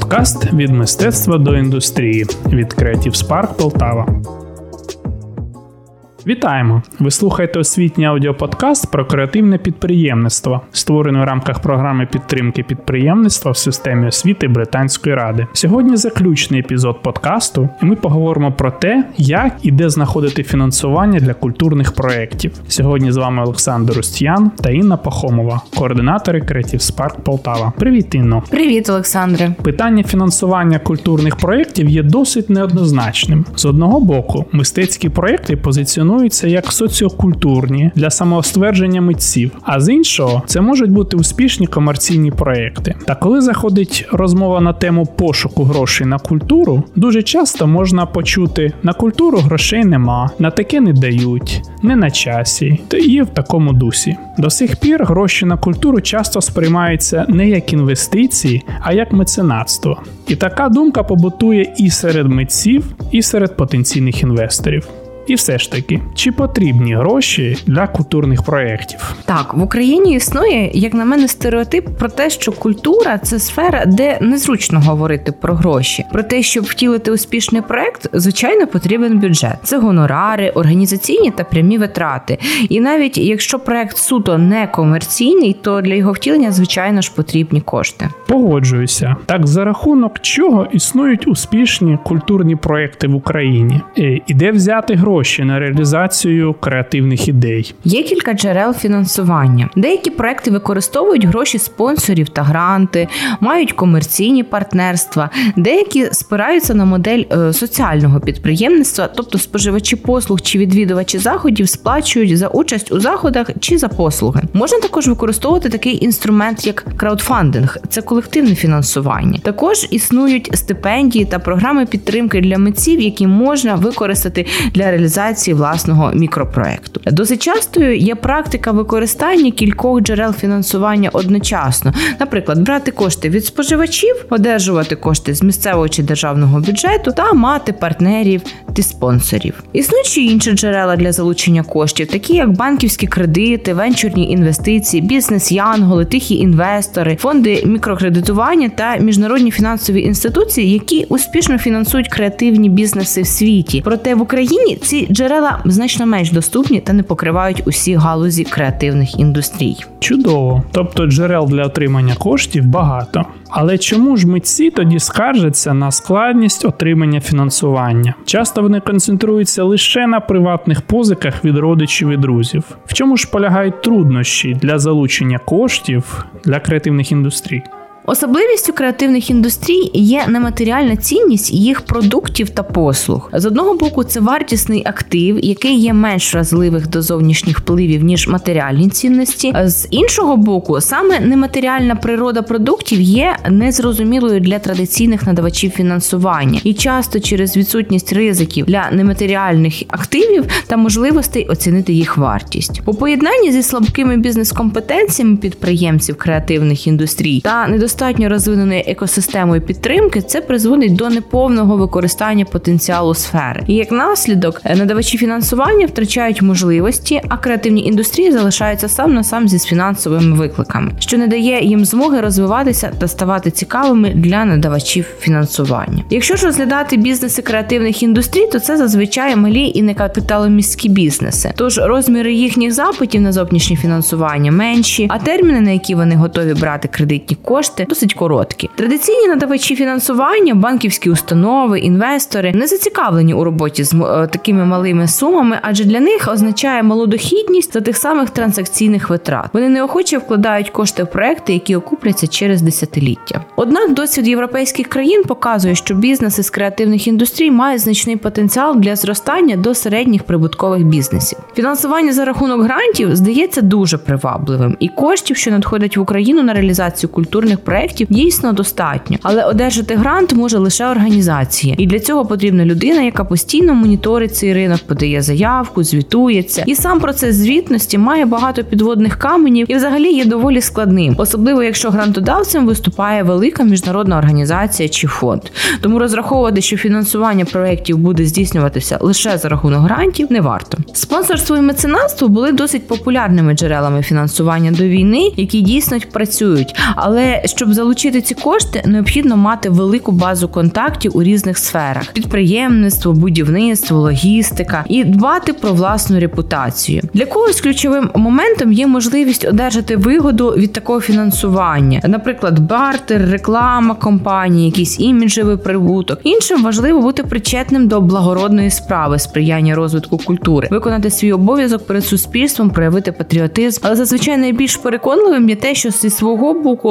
Подкаст від мистецтва до індустрії від Creative Spark Полтава. Вітаємо! Ви слухаєте освітній аудіоподкаст про креативне підприємництво, створений в рамках програми підтримки підприємництва в системі освіти Британської ради. Сьогодні заключний епізод подкасту, і ми поговоримо про те, як і де знаходити фінансування для культурних проєктів. Сьогодні з вами Олександр Устян та Інна Пахомова, координатори Creative Spark Полтава. Привіт, Інно! Привіт, Олександре! Питання фінансування культурних проєктів є досить неоднозначним. З одного боку, мистецькі проєкти позиціонують цінуються як соціокультурні для самоствердження митців, а з іншого це можуть бути успішні комерційні проекти. Та коли заходить розмова на тему пошуку грошей на культуру, дуже часто можна почути: на культуру грошей нема, на таке не дають, не на часі, та і в такому дусі. До сих пір гроші на культуру часто сприймаються не як інвестиції, а як меценатство. І така думка побутує і серед митців, і серед потенційних інвесторів. І все ж таки, чи потрібні гроші для культурних проєктів? Так, в Україні існує, як на мене, стереотип про те, що культура це сфера, де незручно говорити про гроші. Про те, щоб втілити успішний проект, звичайно, потрібен бюджет. Це гонорари, організаційні та прямі витрати. І навіть якщо проект суто не комерційний, то для його втілення, звичайно ж, потрібні кошти. Погоджуюся, так за рахунок чого існують успішні культурні проекти в Україні, е, і де взяти гроші гроші на реалізацію креативних ідей. Є кілька джерел фінансування. Деякі проекти використовують гроші спонсорів та гранти, мають комерційні партнерства, деякі спираються на модель е, соціального підприємництва, тобто споживачі послуг чи відвідувачі заходів сплачують за участь у заходах чи за послуги. Можна також використовувати такий інструмент, як краудфандинг, це колективне фінансування. Також існують стипендії та програми підтримки для митців, які можна використати для реалізації реалізації власного мікропроекту. Досить частою є практика використання кількох джерел фінансування одночасно, наприклад, брати кошти від споживачів, одержувати кошти з місцевого чи державного бюджету та мати партнерів та спонсорів. Існують ще інші джерела для залучення коштів, такі як банківські кредити, венчурні інвестиції, бізнес-янголи, тихі інвестори, фонди мікрокредитування та міжнародні фінансові інституції, які успішно фінансують креативні бізнеси в світі. Проте в Україні ці ці джерела значно менш доступні та не покривають усі галузі креативних індустрій. Чудово, тобто джерел для отримання коштів багато. Але чому ж митці тоді скаржаться на складність отримання фінансування? Часто вони концентруються лише на приватних позиках від родичів і друзів. В чому ж полягають труднощі для залучення коштів для креативних індустрій? Особливістю креативних індустрій є нематеріальна цінність їх продуктів та послуг. З одного боку, це вартісний актив, який є менш вразливих до зовнішніх впливів ніж матеріальні цінності. З іншого боку, саме нематеріальна природа продуктів є незрозумілою для традиційних надавачів фінансування, і часто через відсутність ризиків для нематеріальних активів та можливостей оцінити їх вартість у поєднанні зі слабкими бізнес-компетенціями підприємців креативних індустрій та недостатньо недостатньо розвиненою екосистемою підтримки, це призводить до неповного використання потенціалу сфери. І як наслідок, е, надавачі фінансування втрачають можливості, а креативні індустрії залишаються сам на сам зі фінансовими викликами, що не дає їм змоги розвиватися та ставати цікавими для надавачів фінансування. Якщо ж розглядати бізнеси креативних індустрій, то це зазвичай малі і некапіталомістські бізнеси. Тож розміри їхніх запитів на зовнішнє фінансування менші, а терміни, на які вони готові брати кредитні кошти, досить короткі. Традиційні надавачі фінансування, банківські установи, інвестори не зацікавлені у роботі з е, такими малими сумами, адже для них означає малу дохідність за тих самих транзакційних витрат. Вони неохоче вкладають кошти в проекти, які окупляться через десятиліття. Однак досвід європейських країн показує, що бізнеси з креативних індустрій мають значний потенціал для зростання до середніх прибуткових бізнесів. Фінансування за рахунок грантів здається дуже привабливим, і коштів, що надходять в Україну на реалізацію культурних проєктів, проєктів дійсно достатньо, але одержати грант може лише організація, і для цього потрібна людина, яка постійно моніторить цей ринок, подає заявку, звітується. І сам процес звітності має багато підводних каменів і, взагалі, є доволі складним, особливо якщо грантодавцем виступає велика міжнародна організація чи фонд. Тому розраховувати, що фінансування проєктів буде здійснюватися лише за рахунок грантів, не варто. Спонсорство і меценатство були досить популярними джерелами фінансування до війни, які дійсно працюють, але щоб залучити ці кошти, необхідно мати велику базу контактів у різних сферах: підприємництво, будівництво, логістика і дбати про власну репутацію. Для когось ключовим моментом є можливість одержати вигоду від такого фінансування, наприклад, бартер, реклама компанії, якийсь іміджевий прибуток. Іншим важливо бути причетним до благородної справи, сприяння розвитку культури, виконати свій обов'язок перед суспільством, проявити патріотизм. Але зазвичай найбільш переконливим є те, що зі свого боку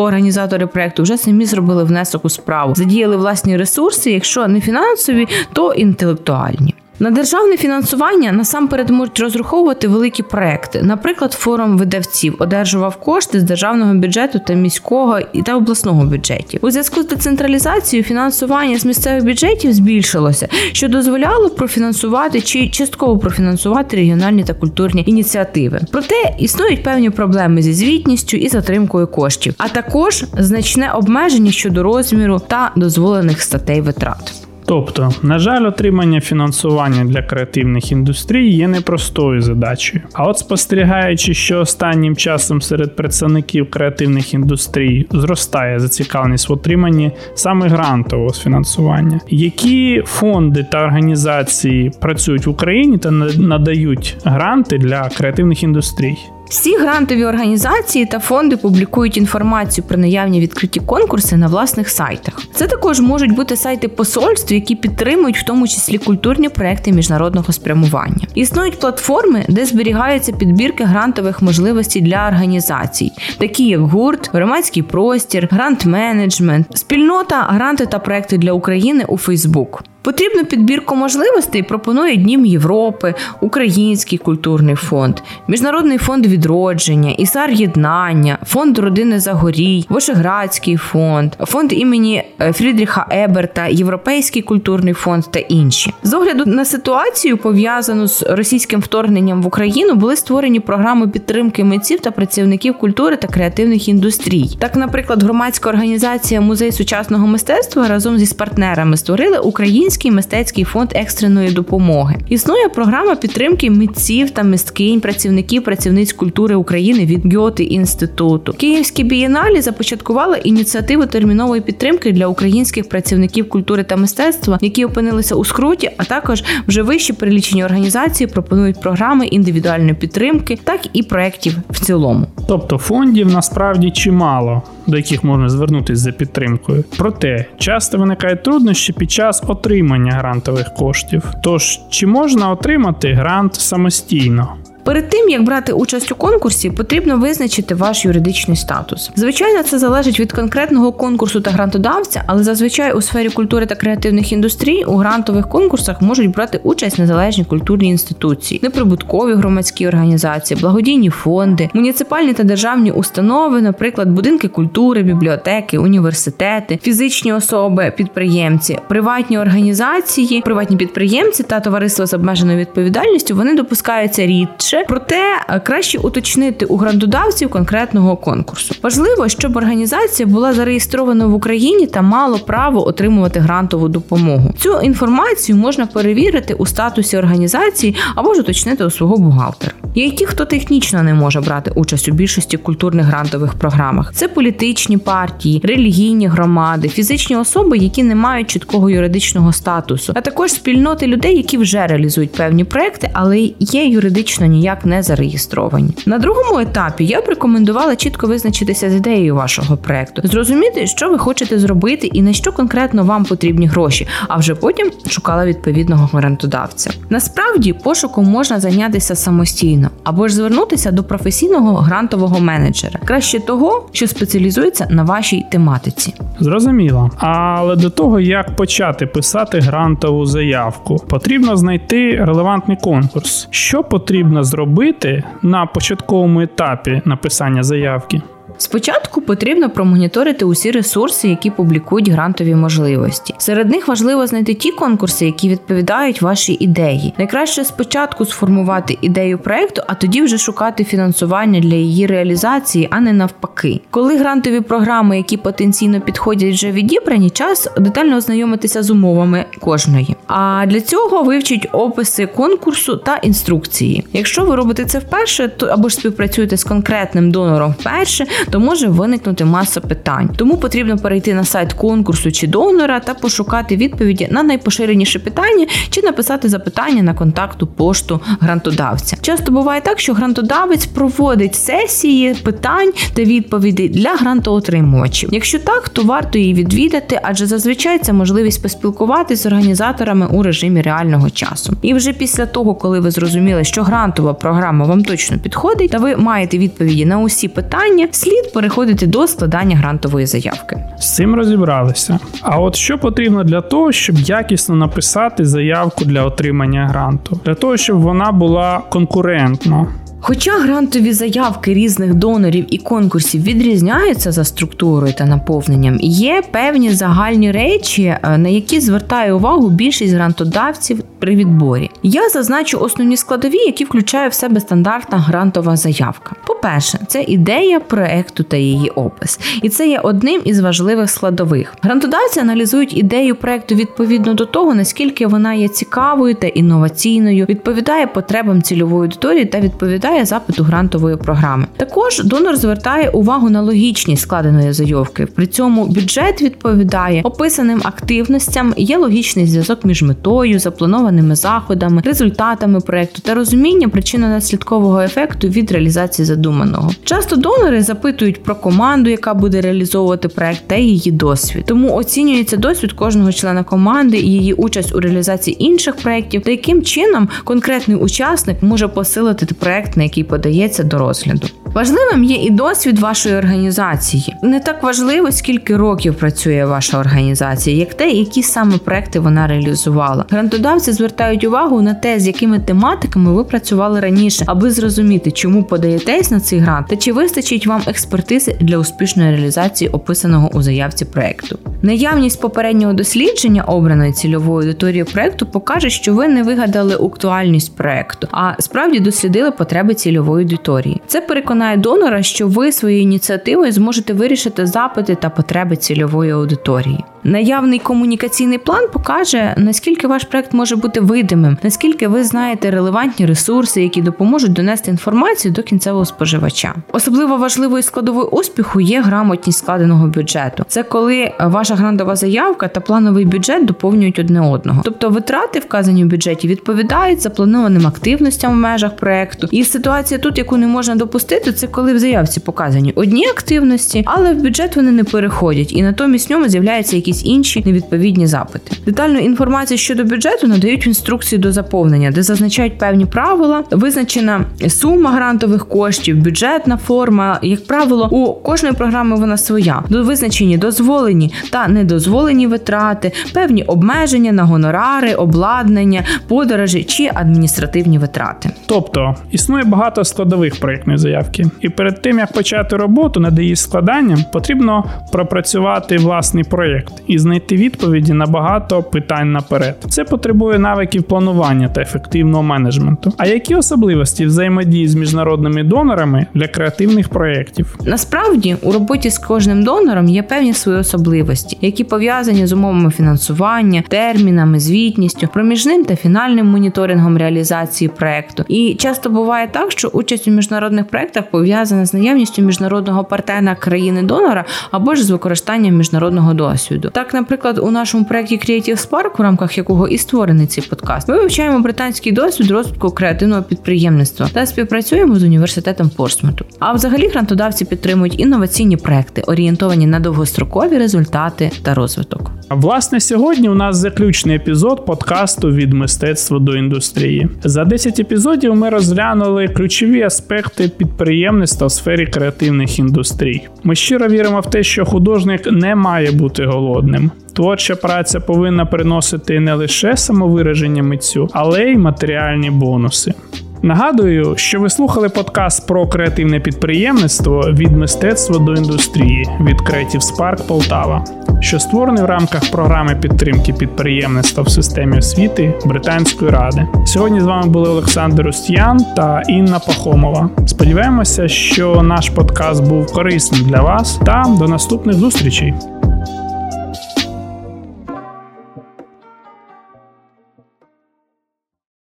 організатори проекту вже самі зробили внесок у справу, задіяли власні ресурси, якщо не фінансові, то інтелектуальні. На державне фінансування насамперед можуть розраховувати великі проекти. Наприклад, форум видавців одержував кошти з державного бюджету та міського і та обласного бюджетів. У зв'язку з децентралізацією фінансування з місцевих бюджетів збільшилося, що дозволяло профінансувати чи частково профінансувати регіональні та культурні ініціативи. Проте існують певні проблеми зі звітністю і затримкою коштів, а також значне обмеження щодо розміру та дозволених статей витрат. Тобто, на жаль, отримання фінансування для креативних індустрій є непростою задачею. А от спостерігаючи, що останнім часом серед представників креативних індустрій зростає зацікавленість в отриманні саме грантового фінансування, які фонди та організації працюють в Україні та надають гранти для креативних індустрій. Всі грантові організації та фонди публікують інформацію про наявні відкриті конкурси на власних сайтах. Це також можуть бути сайти посольств, які підтримують в тому числі культурні проекти міжнародного спрямування. Існують платформи, де зберігаються підбірки грантових можливостей для організацій, такі як гурт, громадський простір, грант менеджмент, спільнота, гранти та проекти для України у Фейсбук. Потрібну підбірку можливостей пропонує Днім Європи, Український культурний фонд, Міжнародний фонд відродження, Ісар Єднання, фонд родини Загорій, Вишеградський фонд, фонд імені е, Фрідріха Еберта, Європейський культурний фонд та інші. З огляду на ситуацію, пов'язану з російським вторгненням в Україну, були створені програми підтримки митців та працівників культури та креативних індустрій. Так, наприклад, громадська організація Музей сучасного мистецтва разом зі партнерами створили український Український мистецький фонд екстреної допомоги. Існує програма підтримки митців та мисткинь, працівників працівниць культури України від Гьоти інституту. Київські бієналі започаткували ініціативу термінової підтримки для українських працівників культури та мистецтва, які опинилися у скруті, а також вже вищі перелічені організації пропонують програми індивідуальної підтримки, так і проєктів в цілому. Тобто фондів насправді чимало, до яких можна звернутися за підтримкою. Проте часто виникають труднощі під час отримання отримання грантових коштів. Тож, чи можна отримати грант самостійно? Перед тим як брати участь у конкурсі, потрібно визначити ваш юридичний статус. Звичайно, це залежить від конкретного конкурсу та грантодавця, але зазвичай у сфері культури та креативних індустрій у грантових конкурсах можуть брати участь незалежні культурні інституції, неприбуткові громадські організації, благодійні фонди, муніципальні та державні установи, наприклад, будинки культури, бібліотеки, університети, фізичні особи, підприємці, приватні організації, приватні підприємці та товариства з обмеженою відповідальністю вони допускаються рідше більше, проте е, краще уточнити у грантодавців конкретного конкурсу. Важливо, щоб організація була зареєстрована в Україні та мала право отримувати грантову допомогу. Цю інформацію можна перевірити у статусі організації або ж уточнити у свого бухгалтера. Є й ті, хто технічно не може брати участь у більшості культурних грантових програмах. Це політичні партії, релігійні громади, фізичні особи, які не мають чіткого юридичного статусу, а також спільноти людей, які вже реалізують певні проекти, але є юридично ніяк не зареєстровані. На другому етапі я б рекомендувала чітко визначитися з ідеєю вашого проекту, зрозуміти, що ви хочете зробити і на що конкретно вам потрібні гроші, а вже потім шукала відповідного грантодавця. Насправді пошуком можна зайнятися самостійно або ж звернутися до професійного грантового менеджера, краще того, що спеціалізується на вашій тематиці. Зрозуміло, але до того як почати писати грантову заявку, потрібно знайти релевантний конкурс. Що потрібно зробити на початковому етапі написання заявки? Спочатку потрібно промоніторити усі ресурси, які публікують грантові можливості. Серед них важливо знайти ті конкурси, які відповідають вашій ідеї. Найкраще спочатку сформувати ідею проекту, а тоді вже шукати фінансування для її реалізації, а не навпаки. Коли грантові програми, які потенційно підходять, вже відібрані, час детально ознайомитися з умовами кожної. А для цього вивчіть описи конкурсу та інструкції. Якщо ви робите це вперше, то або ж співпрацюєте з конкретним донором вперше то може виникнути маса питань. Тому потрібно перейти на сайт конкурсу чи донора та пошукати відповіді на найпоширеніше питання чи написати запитання на контакту пошту грантодавця. Часто буває так, що грантодавець проводить сесії питань та відповідей для грантоотримувачів. Якщо так, то варто її відвідати, адже зазвичай це можливість поспілкуватися з організаторами у режимі реального часу. І вже після того, коли ви зрозуміли, що грантова програма вам точно підходить, та ви маєте відповіді на усі питання, слід переходити до складання грантової заявки. З цим розібралися. А от що потрібно для того, щоб якісно написати заявку для отримання гранту, для того, щоб вона була конкурентна. Хоча грантові заявки різних донорів і конкурсів відрізняються за структурою та наповненням, є певні загальні речі, е, на які звертає увагу більшість грантодавців при відборі. Я зазначу основні складові, які включає в себе стандартна грантова заявка. По-перше, це ідея проекту та її опис, і це є одним із важливих складових. Грантодавці аналізують ідею проекту відповідно до того, наскільки вона є цікавою та інноваційною, відповідає потребам цільової аудиторії та відповідає відповідає запиту грантової програми. Також донор звертає увагу на логічність складеної заявки. При цьому бюджет відповідає описаним активностям, є логічний зв'язок між метою, запланованими заходами, результатами проекту та розуміння причинно-наслідкового ефекту від реалізації задуманого. Часто донори запитують про команду, яка буде реалізовувати проект та її досвід. Тому оцінюється досвід кожного члена команди і її участь у реалізації інших проєктів, та яким чином конкретний учасник може посилити проект на який подається до розгляду. Важливим є і досвід вашої організації. Не так важливо, скільки років працює ваша організація, як те, які саме проекти вона реалізувала. Грантодавці звертають увагу на те, з якими тематиками ви працювали раніше, аби зрозуміти, чому подаєтесь на цей грант та чи вистачить вам експертизи для успішної реалізації описаного у заявці проекту. Наявність попереднього дослідження обраної цільової аудиторії проекту покаже, що ви не вигадали актуальність проекту, а справді дослідили потреби цільової аудиторії. Це переконає донора, що ви своєю ініціативою зможете вирішити запити та потреби цільової аудиторії. Наявний комунікаційний план покаже, наскільки ваш проект може бути видимим, наскільки ви знаєте релевантні ресурси, які допоможуть донести інформацію до кінцевого споживача. Особливо важливою складовою успіху є грамотність складеного бюджету. Це коли ваша грантова заявка та плановий бюджет доповнюють одне одного. Тобто витрати, вказані в бюджеті, відповідають запланованим активностям в межах проекту. І ситуація тут, яку не можна допустити, це коли в заявці показані одні активності, але в бюджет вони не переходять, і натомість в ньому з'являються якісь якісь інші невідповідні запити. Детальну інформацію щодо бюджету надають в інструкції до заповнення, де зазначають певні правила, визначена сума грантових коштів, бюджетна форма. Як правило, у кожної програми вона своя. До визначені дозволені та недозволені витрати, певні обмеження на гонорари, обладнання, подорожі чи адміністративні витрати. Тобто існує багато складових проєктної заявки, і перед тим як почати роботу над її складанням, потрібно пропрацювати власний проєкт і знайти відповіді на багато питань наперед. Це потребує навиків планування та ефективного менеджменту. А які особливості взаємодії з міжнародними донорами для креативних проєктів? Насправді у роботі з кожним донором є певні свої особливості, які пов'язані з умовами фінансування, термінами, звітністю, проміжним та фінальним моніторингом реалізації проекту. І часто буває так, що участь у міжнародних проектах пов'язана з наявністю міжнародного партнера країни-донора або ж з використанням міжнародного досвіду. Так, наприклад, у нашому проєкті Creative Spark, у рамках якого і створений цей подкаст, ми вивчаємо британський досвід розвитку креативного підприємництва та співпрацюємо з університетом Портсмуту. А взагалі грантодавці підтримують інноваційні проекти, орієнтовані на довгострокові результати та розвиток. Власне, сьогодні у нас заключний епізод подкасту від мистецтва до індустрії. За 10 епізодів ми розглянули ключові аспекти підприємництва в сфері креативних індустрій. Ми щиро віримо в те, що художник не має бути голодним. Творча праця повинна приносити не лише самовираження митцю, але й матеріальні бонуси. Нагадую, що ви слухали подкаст про креативне підприємництво від мистецтва до індустрії від Creative Spark Полтава, що створений в рамках програми підтримки підприємництва в системі освіти Британської ради. Сьогодні з вами були Олександр Устян та Інна Пахомова. Сподіваємося, що наш подкаст був корисним для вас та до наступних зустрічей.